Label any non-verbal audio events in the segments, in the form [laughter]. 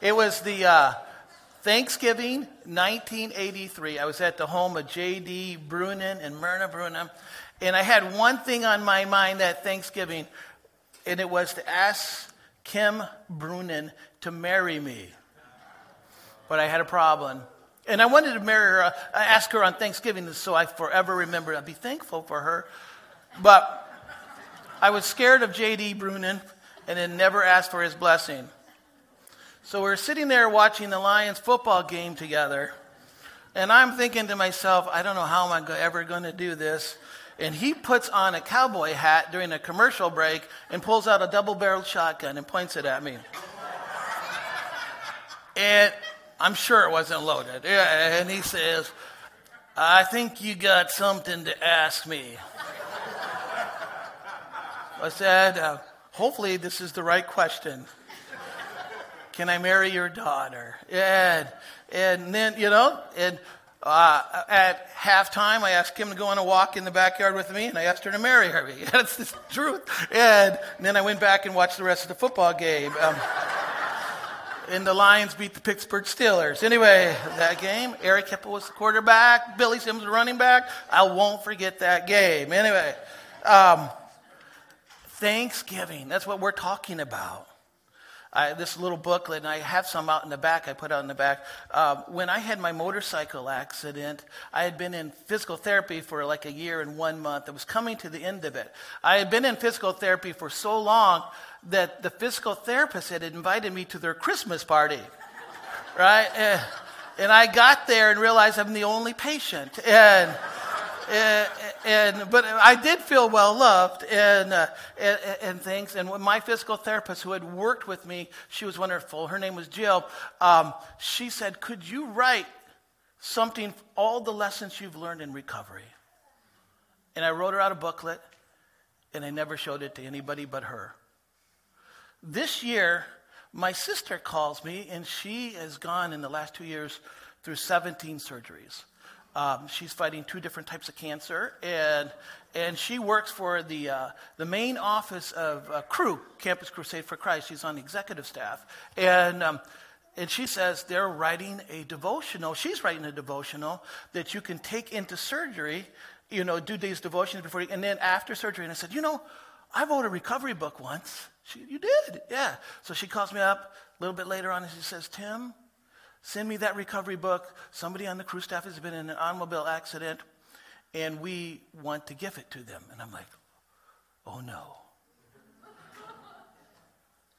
It was the uh, Thanksgiving 1983. I was at the home of J.D. Brunin and Myrna Brunin, and I had one thing on my mind that Thanksgiving, and it was to ask Kim Brunin to marry me. But I had a problem. And I wanted to marry her, uh, ask her on Thanksgiving, so I forever remember. I'd be thankful for her. But I was scared of J.D. Brunin and had never asked for his blessing. So we're sitting there watching the Lions football game together. And I'm thinking to myself, I don't know how am I ever going to do this. And he puts on a cowboy hat during a commercial break and pulls out a double barreled shotgun and points it at me. and I'm sure it wasn't loaded. And he says, I think you got something to ask me. I said, uh, hopefully this is the right question. Can I marry your daughter? And, and then, you know, and uh, at halftime, I asked him to go on a walk in the backyard with me, and I asked her to marry her. [laughs] That's the truth. And, then I went back and watched the rest of the football game. Um, and the Lions beat the Pittsburgh Steelers. Anyway, that game, Eric Hipple was the quarterback, Billy Sims was running back. I won't forget that game. Anyway, um, Thanksgiving, that's what we're talking about. I, this little booklet, and I have some out in the back, I put out in the back. Um, when I had my motorcycle accident, I had been in physical therapy for like a year and one month. I was coming to the end of it. I had been in physical therapy for so long that the physical therapist had invited me to their Christmas party, [laughs] right? And, and I got there and realized I'm the only patient. And and, and, but I did feel well loved and, uh, and, and, things. And my physical therapist, who had worked with me, she was wonderful. Her name was Jill. Um, she said, "Could you write something? All the lessons you've learned in recovery." And I wrote her out a booklet, and I never showed it to anybody but her. This year, my sister calls me, and she has gone in the last two years through 17 surgeries. Um, she's fighting two different types of cancer, and, and she works for the, uh, the main office of uh, Cru, Campus Crusade for Christ. She's on the executive staff. And, um, and she says they're writing a devotional. She's writing a devotional that you can take into surgery, you know, do these devotions before, and then after surgery. And I said, you know, I wrote a recovery book once. She, you did, yeah. So she calls me up a little bit later on and she says, Tim, Send me that recovery book. Somebody on the Cru staff has been in an automobile accident, and we want to give it to them. And I'm like, oh no.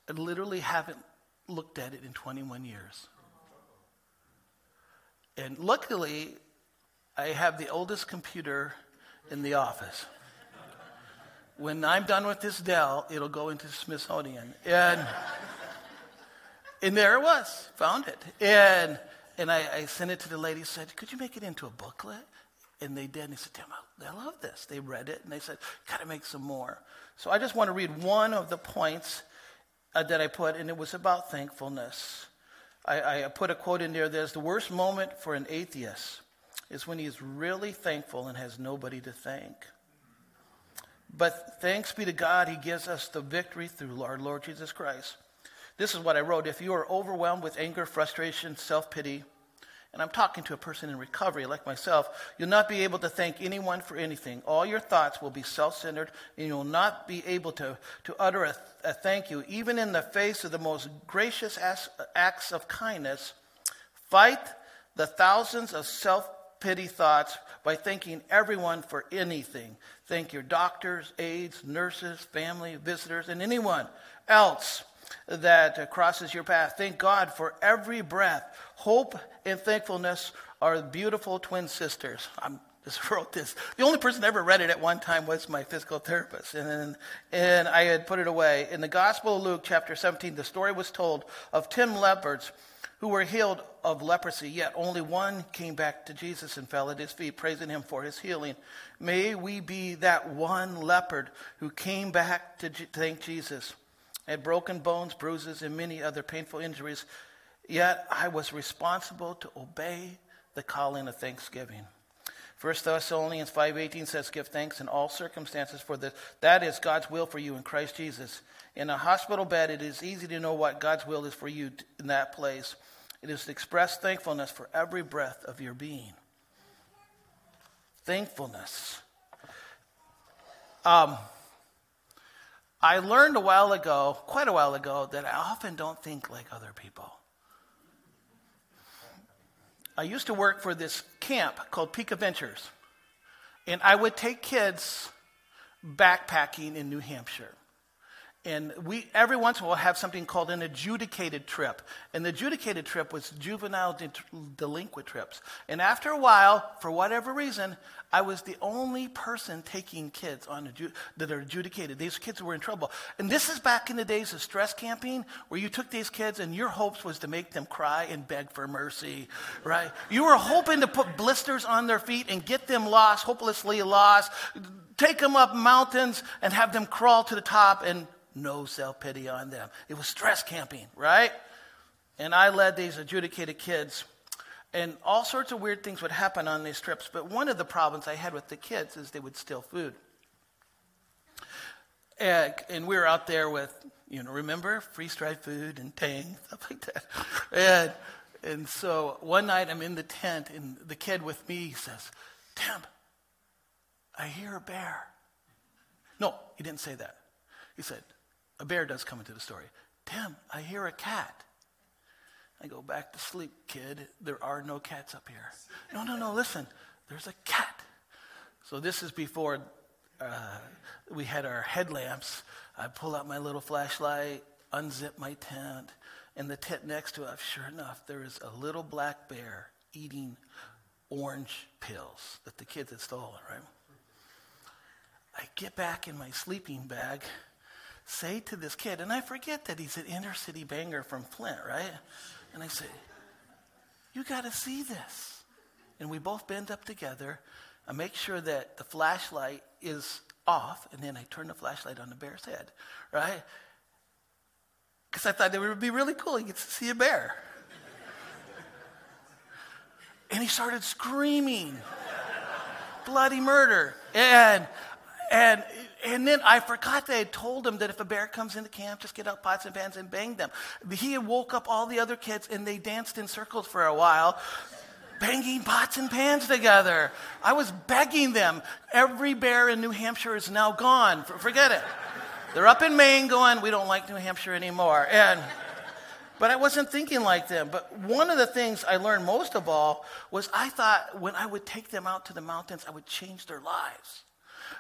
I literally haven't looked at it in 21 years. And luckily, I have the oldest computer in the office. When I'm done with this Dell, it'll go into Smithsonian. And and there it was, found it. And, and I, I sent it to the lady, said, Could you make it into a booklet? And they did. And they said, Tim, I love this. They read it and they said, Got to make some more. So I just want to read one of the points uh, that I put, and it was about thankfulness. I, I put a quote in there there's the worst moment for an atheist is when he is really thankful and has nobody to thank. But thanks be to God, he gives us the victory through our Lord Jesus Christ. This is what I wrote. If you are overwhelmed with anger, frustration, self pity, and I'm talking to a person in recovery like myself, you'll not be able to thank anyone for anything. All your thoughts will be self centered, and you'll not be able to, to utter a, a, thank you, even in the face of the most gracious acts of kindness. Fight the thousands of self pity thoughts by thanking everyone for anything. Thank your doctors, aides, nurses, family, visitors, and anyone else that crosses your path. Thank God for every breath. Hope and thankfulness are beautiful twin sisters. I [laughs] just wrote this. The only person that ever read it at one time was my physical therapist, and, and I had put it away. In the Gospel of Luke, chapter 17, the story was told of ten lepers who were healed of leprosy, yet only one came back to Jesus and fell at his feet, praising him for his healing. May we be that one leopard who came back to thank Jesus had broken bones, bruises, and many other painful injuries, yet I was responsible to obey the calling of thanksgiving. 1 Thessalonians 5:18 says give thanks in all circumstances for this that is God's will for you in Christ Jesus. In a hospital bed it is easy to know what God's will is for you in that place. It is to express thankfulness for every breath of your being. Thankfulness. Um, I learned a while ago, quite a while ago, that I often don't think like other people. I used to work for this camp called Peak Adventures, and I would take kids backpacking in New Hampshire. And we every once in a while have something called an adjudicated trip. And the adjudicated trip was juvenile de- delinquent trips. And after a while, for whatever reason, I was the only person taking kids on adju- that are adjudicated. These kids were in trouble. And this is back in the days of stress camping, where you took these kids and your hopes was to make them cry and beg for mercy, right? You were hoping to put blisters on their feet and get them lost, hopelessly lost, take them up mountains and have them crawl to the top and no self pity on them. It was stress camping, right? And I led these adjudicated kids. And all sorts of weird things would happen on these trips. But one of the problems I had with the kids is they would steal food. And, and we were out there with, you know, remember freeze dried food and Tang, [laughs] stuff like that. And, and so one night I'm in the tent, and the kid with me says, Tim, I hear a bear. No, he didn't say that. He said, a bear does come into the story. Tim, I hear a cat. I go back to sleep, kid. There are no cats up here. No, no, no, listen. There's a cat. So this is before uh, we had our headlamps. I pull out my little flashlight, unzip my tent, and the tent next to it, sure enough, there is a little black bear eating orange pills that the kids had stolen, right? I get back in my sleeping bag say to this kid, and I forget that he's an inner city banger from Flint, right? And I say, You got to see this. And we both bend up together. I make sure that the flashlight is off, and then I turn the flashlight on the bear's head, right? Because I thought it would be really cool. He gets to see a bear. and he started screaming, bloody murder. And, and and then I forgot they had told him that if a bear comes into camp, just get out pots and pans and bang them. He woke up all the other kids and they danced in circles for a while, banging pots and pans together. I was begging them. Every bear in New Hampshire is now gone. Forget it. They're up in Maine going, we don't like New Hampshire anymore. And but I wasn't thinking like them. But one of the things I learned most of all was I thought when I would take them out to the mountains, I would change their lives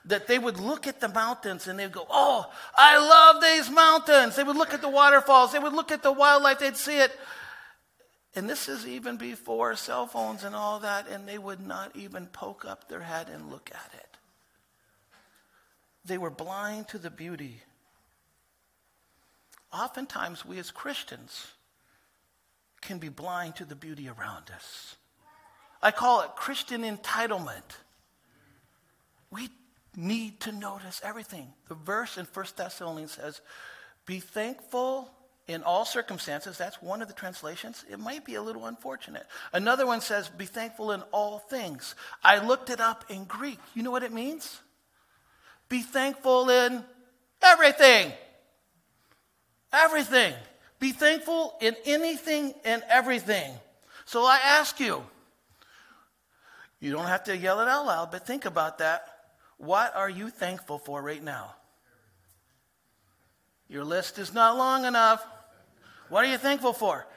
that they would look at the mountains and they'd go, Oh, I love these mountains. They would look at the waterfalls, they would look at the wildlife, they'd see it. And this is even before cell phones and all that, and they would not even poke up their head and look at it. They were blind to the beauty. Oftentimes, we as Christians can be blind to the beauty around us. I call it Christian entitlement. We need to notice everything. The verse in 1 Thessalonians says, Be thankful in all circumstances. That's one of the translations. It might be a little unfortunate. Another one says, Be thankful in all things. I looked it up in Greek. You know what it means? Be thankful in everything. Everything. Be thankful in anything and everything. So I ask you, you don't have to yell it out loud, but think about that. What are you thankful for right now? Your list is not long enough. What are you thankful for?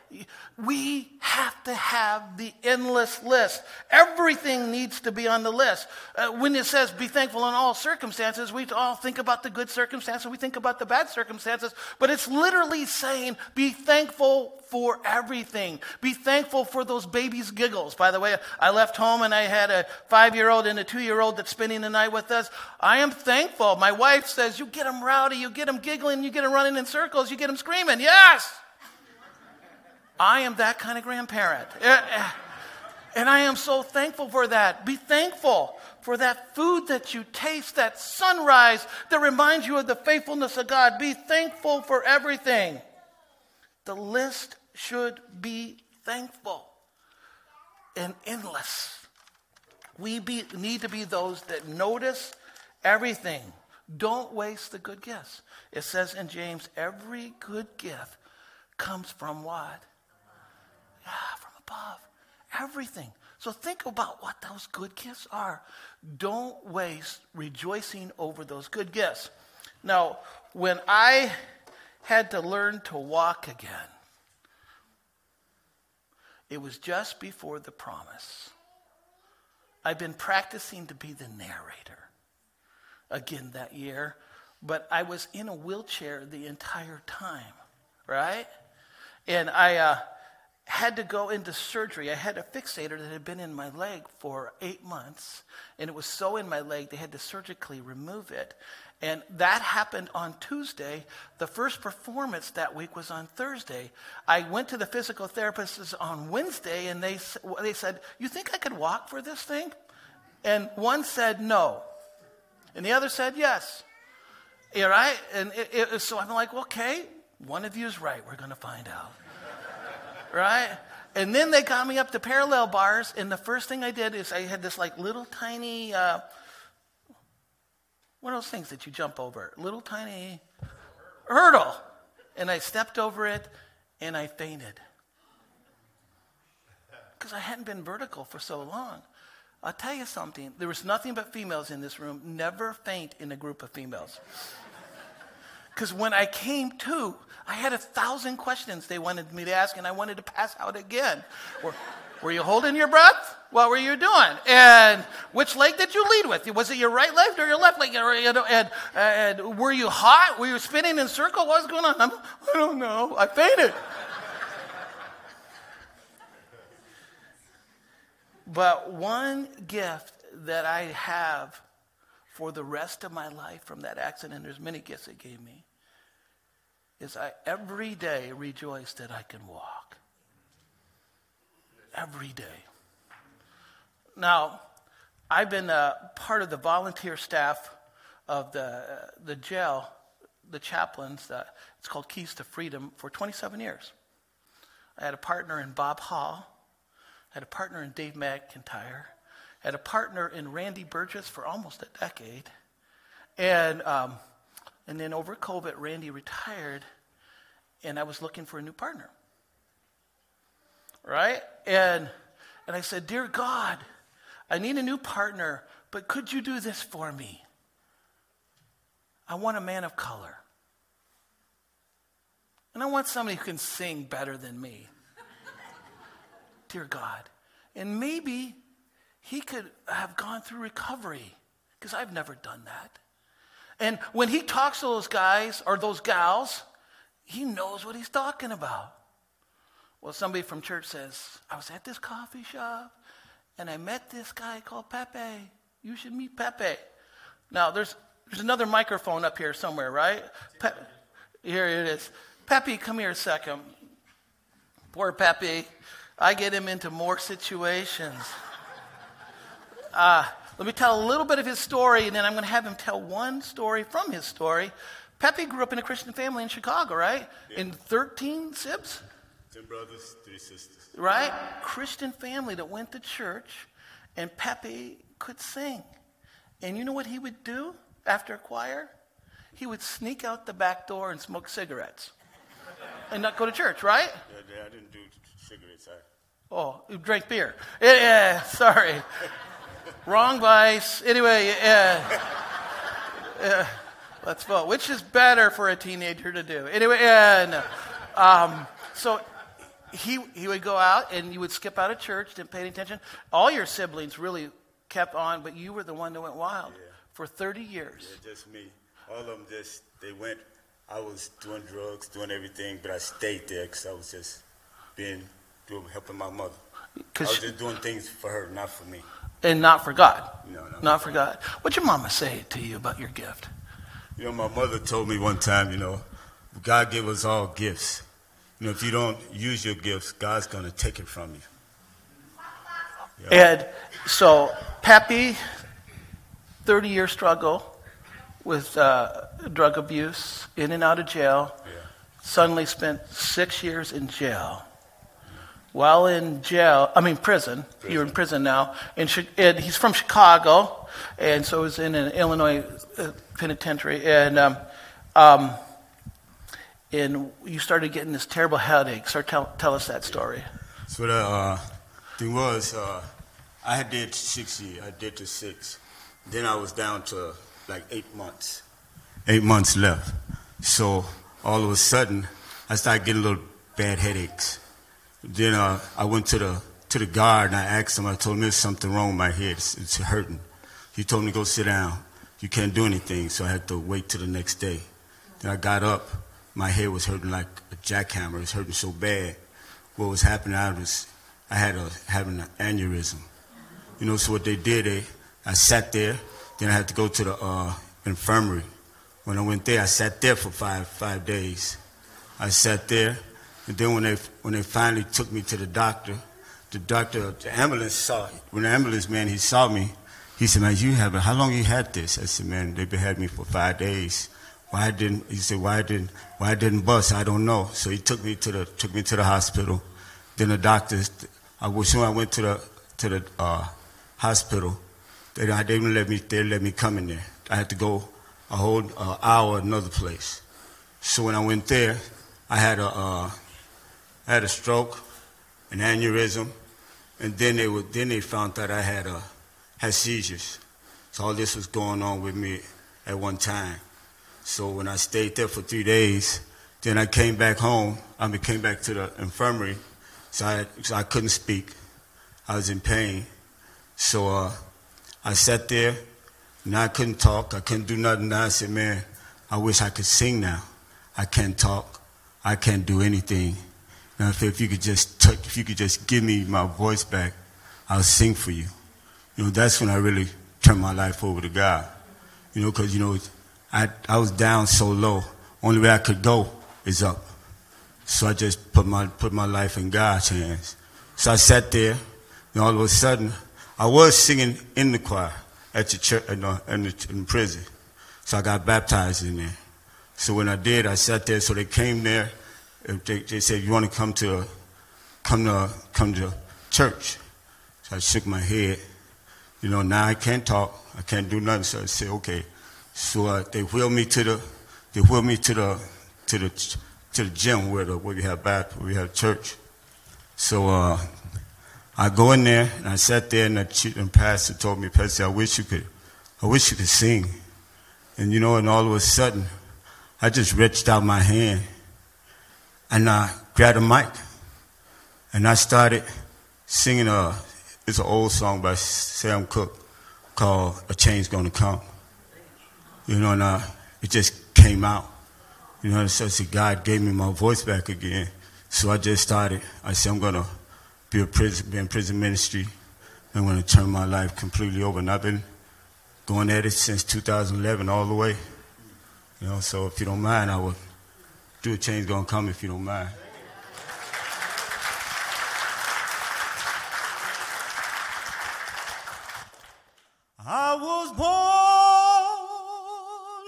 We have to have the endless list. Everything needs to be on the list. Uh, when it says be thankful in all circumstances, we all think about the good circumstances, we think about the bad circumstances, but it's literally saying be thankful for everything. Be thankful for those babies' giggles. By the way, I left home and I had a five year old and a two year old that's spending the night with us. I am thankful. My wife says, You get them rowdy, you get them giggling, you get them running in circles, you get them screaming. Yes! I am that kind of grandparent. Eh, eh. And I am so thankful for that. Be thankful for that food that you taste, that sunrise that reminds you of the faithfulness of God. Be thankful for everything. The list should be thankful and endless. We be, need to be those that notice everything. Don't waste the good gifts. It says in James, every good gift comes from what? Above. Everything. So think about what those good gifts are. Don't waste rejoicing over those good gifts. Now, when I had to learn to walk again, it was just before the promise. I've been practicing to be the narrator again that year, but I was in a wheelchair the entire time, right? And I uh, had to go into surgery. I had a fixator that had been in my leg for eight months, and it was so in my leg they had to surgically remove it. And that happened on Tuesday. The first performance that week was on Thursday. I went to the physical therapist on Wednesday, and they, they said, You think I could walk for this thing? And one said no, and the other said yes. Yeah, right? And it, it, so I'm like, okay, one of you is right. We're going to find out. Right? And then they got me up to parallel bars, and the first thing I did is I had this like little tiny. Uh, one of those things that you jump over, little tiny hurdle. And I stepped over it and I fainted. Because I hadn't been vertical for so long. I'll tell you something. There was nothing but females in this room. Never faint in a group of females. Because when I came to, I had a thousand questions they wanted me to ask, and I wanted to pass out again. Were you holding your breath? What were you doing? And which leg did you lead with? Was it your right leg or your left leg? And, and were you hot? Were you spinning in circle? What was going on? I'm, I don't know. I fainted. but one gift that I have for the rest of my life from that accident, there's many gifts it gave me, is I every day rejoice that I can walk every day. Now, I've been a part of the volunteer staff of the, uh, the jail, the chaplains, the, it's called Keys to Freedom, for 27 years. I had a partner in Bob Hall. I had a partner in Dave McIntyre. I had a partner in Randy Burgess for almost a decade. And, um, and then over COVID, Randy retired, and I was looking for a new partner right? And, and I said, Dear God, I need a new partner, but could you do this for me? I want a man of color. And I want somebody who can sing better than me. [laughs] Dear God. And maybe he could have gone through recovery because I've never done that. And when he talks to those guys or those gals, he knows what he's talking about. Well, somebody from church says, I was at this coffee shop and I met this guy called Pepe. You should meet Pepe. Now, there's, there's another microphone up here somewhere, right? Pe- here it is. Pepe, come here a second. Poor Pepe. I get him into more situations. Uh, [laughs] let me tell a little bit of his story, and then I'm going to have him tell one story from his story. Pepe grew up in a Christian family in Chicago, right? Yeah. In 13 Sibs? Ten brothers, three sisters. Right? Christian family that went to church, and Pepe could sing. And you know what he would do after choir? He would sneak out the back door and smoke cigarettes and not go to church, right? Yeah, I didn't do cigarettes. I... Oh, you drank beer. Yeah, yeah sorry. Wrong vice. Anyway, yeah. yeah. Let's vote. Which is better for a teenager to do? Anyway, yeah, no. Um, so he, he would go out and you would skip out of church, didn't pay any attention. All your siblings really kept on, but you were the one that went wild yeah. for 30 years. Yeah, just me. All of them just, they went, I was doing drugs, doing everything, but I stayed there because I was just being, doing, helping my mother. I was just doing things for her, not for me. And not for God. No, no. Not for God. What'd your mama say to you about your gift? You know, my mother told me one time, you know, God gave us all gifts. You know, if you don't use your gifts, God's going to take it from you. Yeah. And so, Pepe, 30 year struggle with uh, drug abuse, in and out of jail, yeah. suddenly spent six years in jail. While in jail, I mean prison. prison. You're in prison now. And, he's from Chicago, and so he's in an Illinois uh, penitentiary. And um, um, and you started getting this terrible headache. So tell, tell us that story. So the uh, thing was, uh, I had did six years. I did to six. Then I was down to like eight months. Eight months left. So all of a sudden, I started getting little bad headaches. Then uh, I went to the to the guard and I asked him. I told him there's something wrong with my head. It's, it's hurting. He told me to go sit down. You can't do anything. So I had to wait till the next day. Then I got up. My head was hurting like a jackhammer. It was hurting so bad. What was happening? I was I had a having an aneurysm. You know. So what they did, they I sat there. Then I had to go to the uh, infirmary. When I went there, I sat there for five five days. I sat there. And then when they, when they finally took me to the doctor, the doctor, the ambulance saw, when the ambulance man, he saw me, he said, man, you have, it. how long you had this? I said, man, they've had me for five days. Why didn't, he said, why didn't, why didn't bust? I don't know. So he took me to the, took me to the hospital. Then the doctors, I was soon I went to the, to the, uh, hospital. They, they didn't let me, they let me come in there. I had to go a whole uh, hour another place. So when I went there, I had a, uh, I had a stroke, an aneurysm, and then they would, then they found that I had a, had seizures. So all this was going on with me at one time. So when I stayed there for three days, then I came back home. I mean, came back to the infirmary, so I, so I couldn't speak. I was in pain. So uh, I sat there, and I couldn't talk. I couldn't do nothing. I said, man, I wish I could sing now. I can't talk. I can't do anything. Now, if, if you could just touch, if you could just give me my voice back, I'll sing for you. You know, that's when I really turned my life over to God. You know, because, you know, I, I was down so low. Only way I could go is up. So I just put my, put my life in God's hands. So I sat there, and all of a sudden, I was singing in the choir at the church, in, the, in, the, in prison. So I got baptized in there. So when I did, I sat there. So they came there they, they said, "You want to come to come to come to church?" So I shook my head. You know, now I can't talk. I can't do nothing. So I said, "Okay." So uh, they wheeled me to the they wheeled me to the to the to the gym where the where we have bath we have church. So uh, I go in there and I sat there and the and pastor told me, Pastor, I wish you could, I wish you could sing. And you know, and all of a sudden, I just reached out my hand and I grabbed a mic and I started singing a, it's an old song by Sam Cooke called A Change Gonna Come. You know, and uh, it just came out. You know, so see, God gave me my voice back again. So I just started. I said, I'm to be a prison, be in prison ministry. I'm to turn my life completely over. And I've been going at it since 2011 all the way. You know, so if you don't mind, I would do a change gonna come if you don't mind. I was born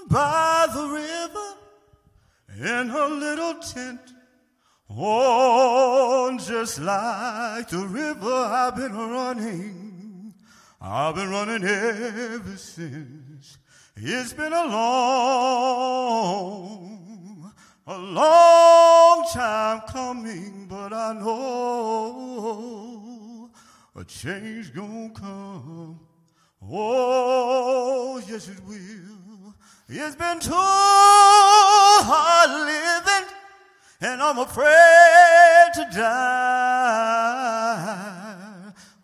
by the river in a little tent. Oh, just like the river, I've been running. I've been running ever since. It's been a long a long time coming, but I know a change gonna come. Oh, yes, it will. It's been too hard living, and I'm afraid to die.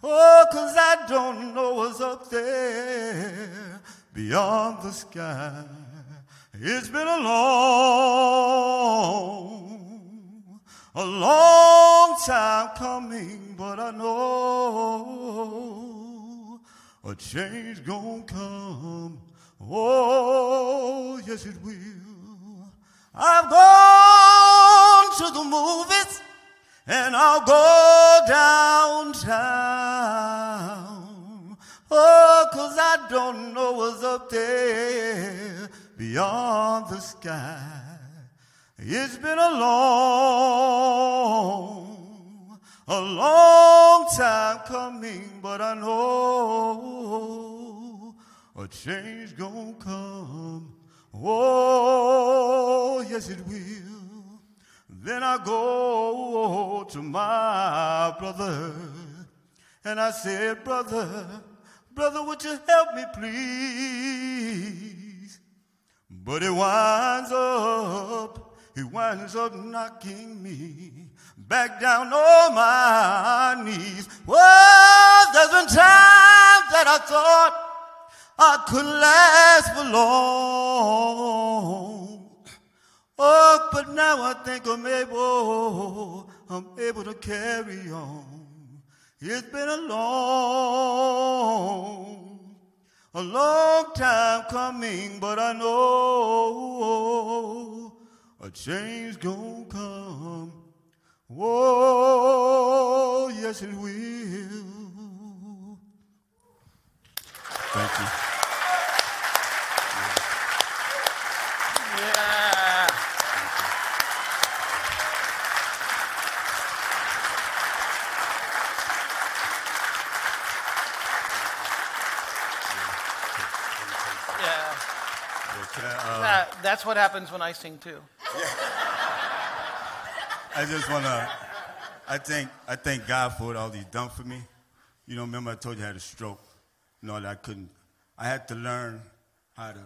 Oh, cause I don't know what's up there beyond the sky. It's been a long, a long time coming, but I know a change gonna come. Oh, yes, it will. I've gone to the movies and I'll go downtown. Oh, cause I don't know what's up there beyond the sky. It's been a long, A long time coming, but I know a change gonna come. Oh, yes, it will. Then I go to my brother and I said, Brother, brother, would you help me, please? But he winds up, he winds up knocking me back down on my knees. Well, there's been times that I thought I could last for long. Oh, but now I think I'm able, I'm able to carry on. It's been a long, a long time coming, but I know a change gonna come. Oh, yes, it will. Thank you. Yeah. Yeah. Can I, uh, That- that's what happens when I sing too. I just want to, I thank, I thank God for what all He's done for me. You know, remember I told you I had a stroke. You know, that I couldn't, I had to learn how to,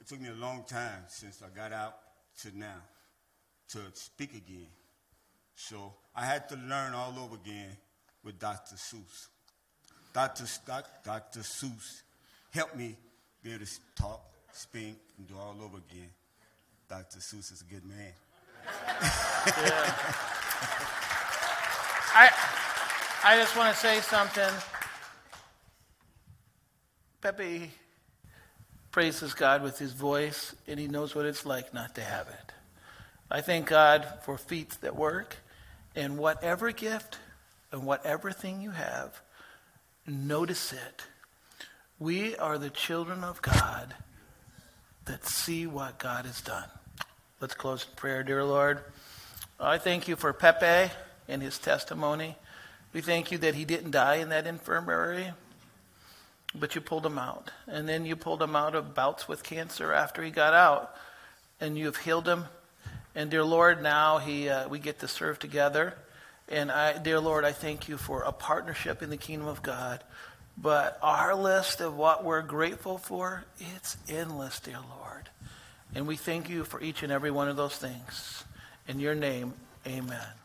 it took me a long time since I got out to now to speak again. So I had to learn all over again with Dr. Seuss. Dr. Dr. Seuss helped me be able to talk, speak, and do all over again. Dr. Seuss is a good man. [laughs] I, I just want to say something. Pepe praises God with his voice, and he knows what it's like not to have it. I thank God for feet that work, and whatever gift and whatever thing you have, notice it. We are the children of God that see what God has done. Let's close in prayer, dear Lord. I thank you for Pepe and his testimony. We thank you that he didn't die in that infirmary, but you pulled him out. And then you pulled him out of bouts with cancer after he got out, and you've healed him. And dear Lord, now he, uh, we get to serve together. And I, dear Lord, I thank you for a partnership in the kingdom of God. But our list of what we're grateful for, it's endless, dear Lord. And we thank you for each and every one of those things. In your name, amen.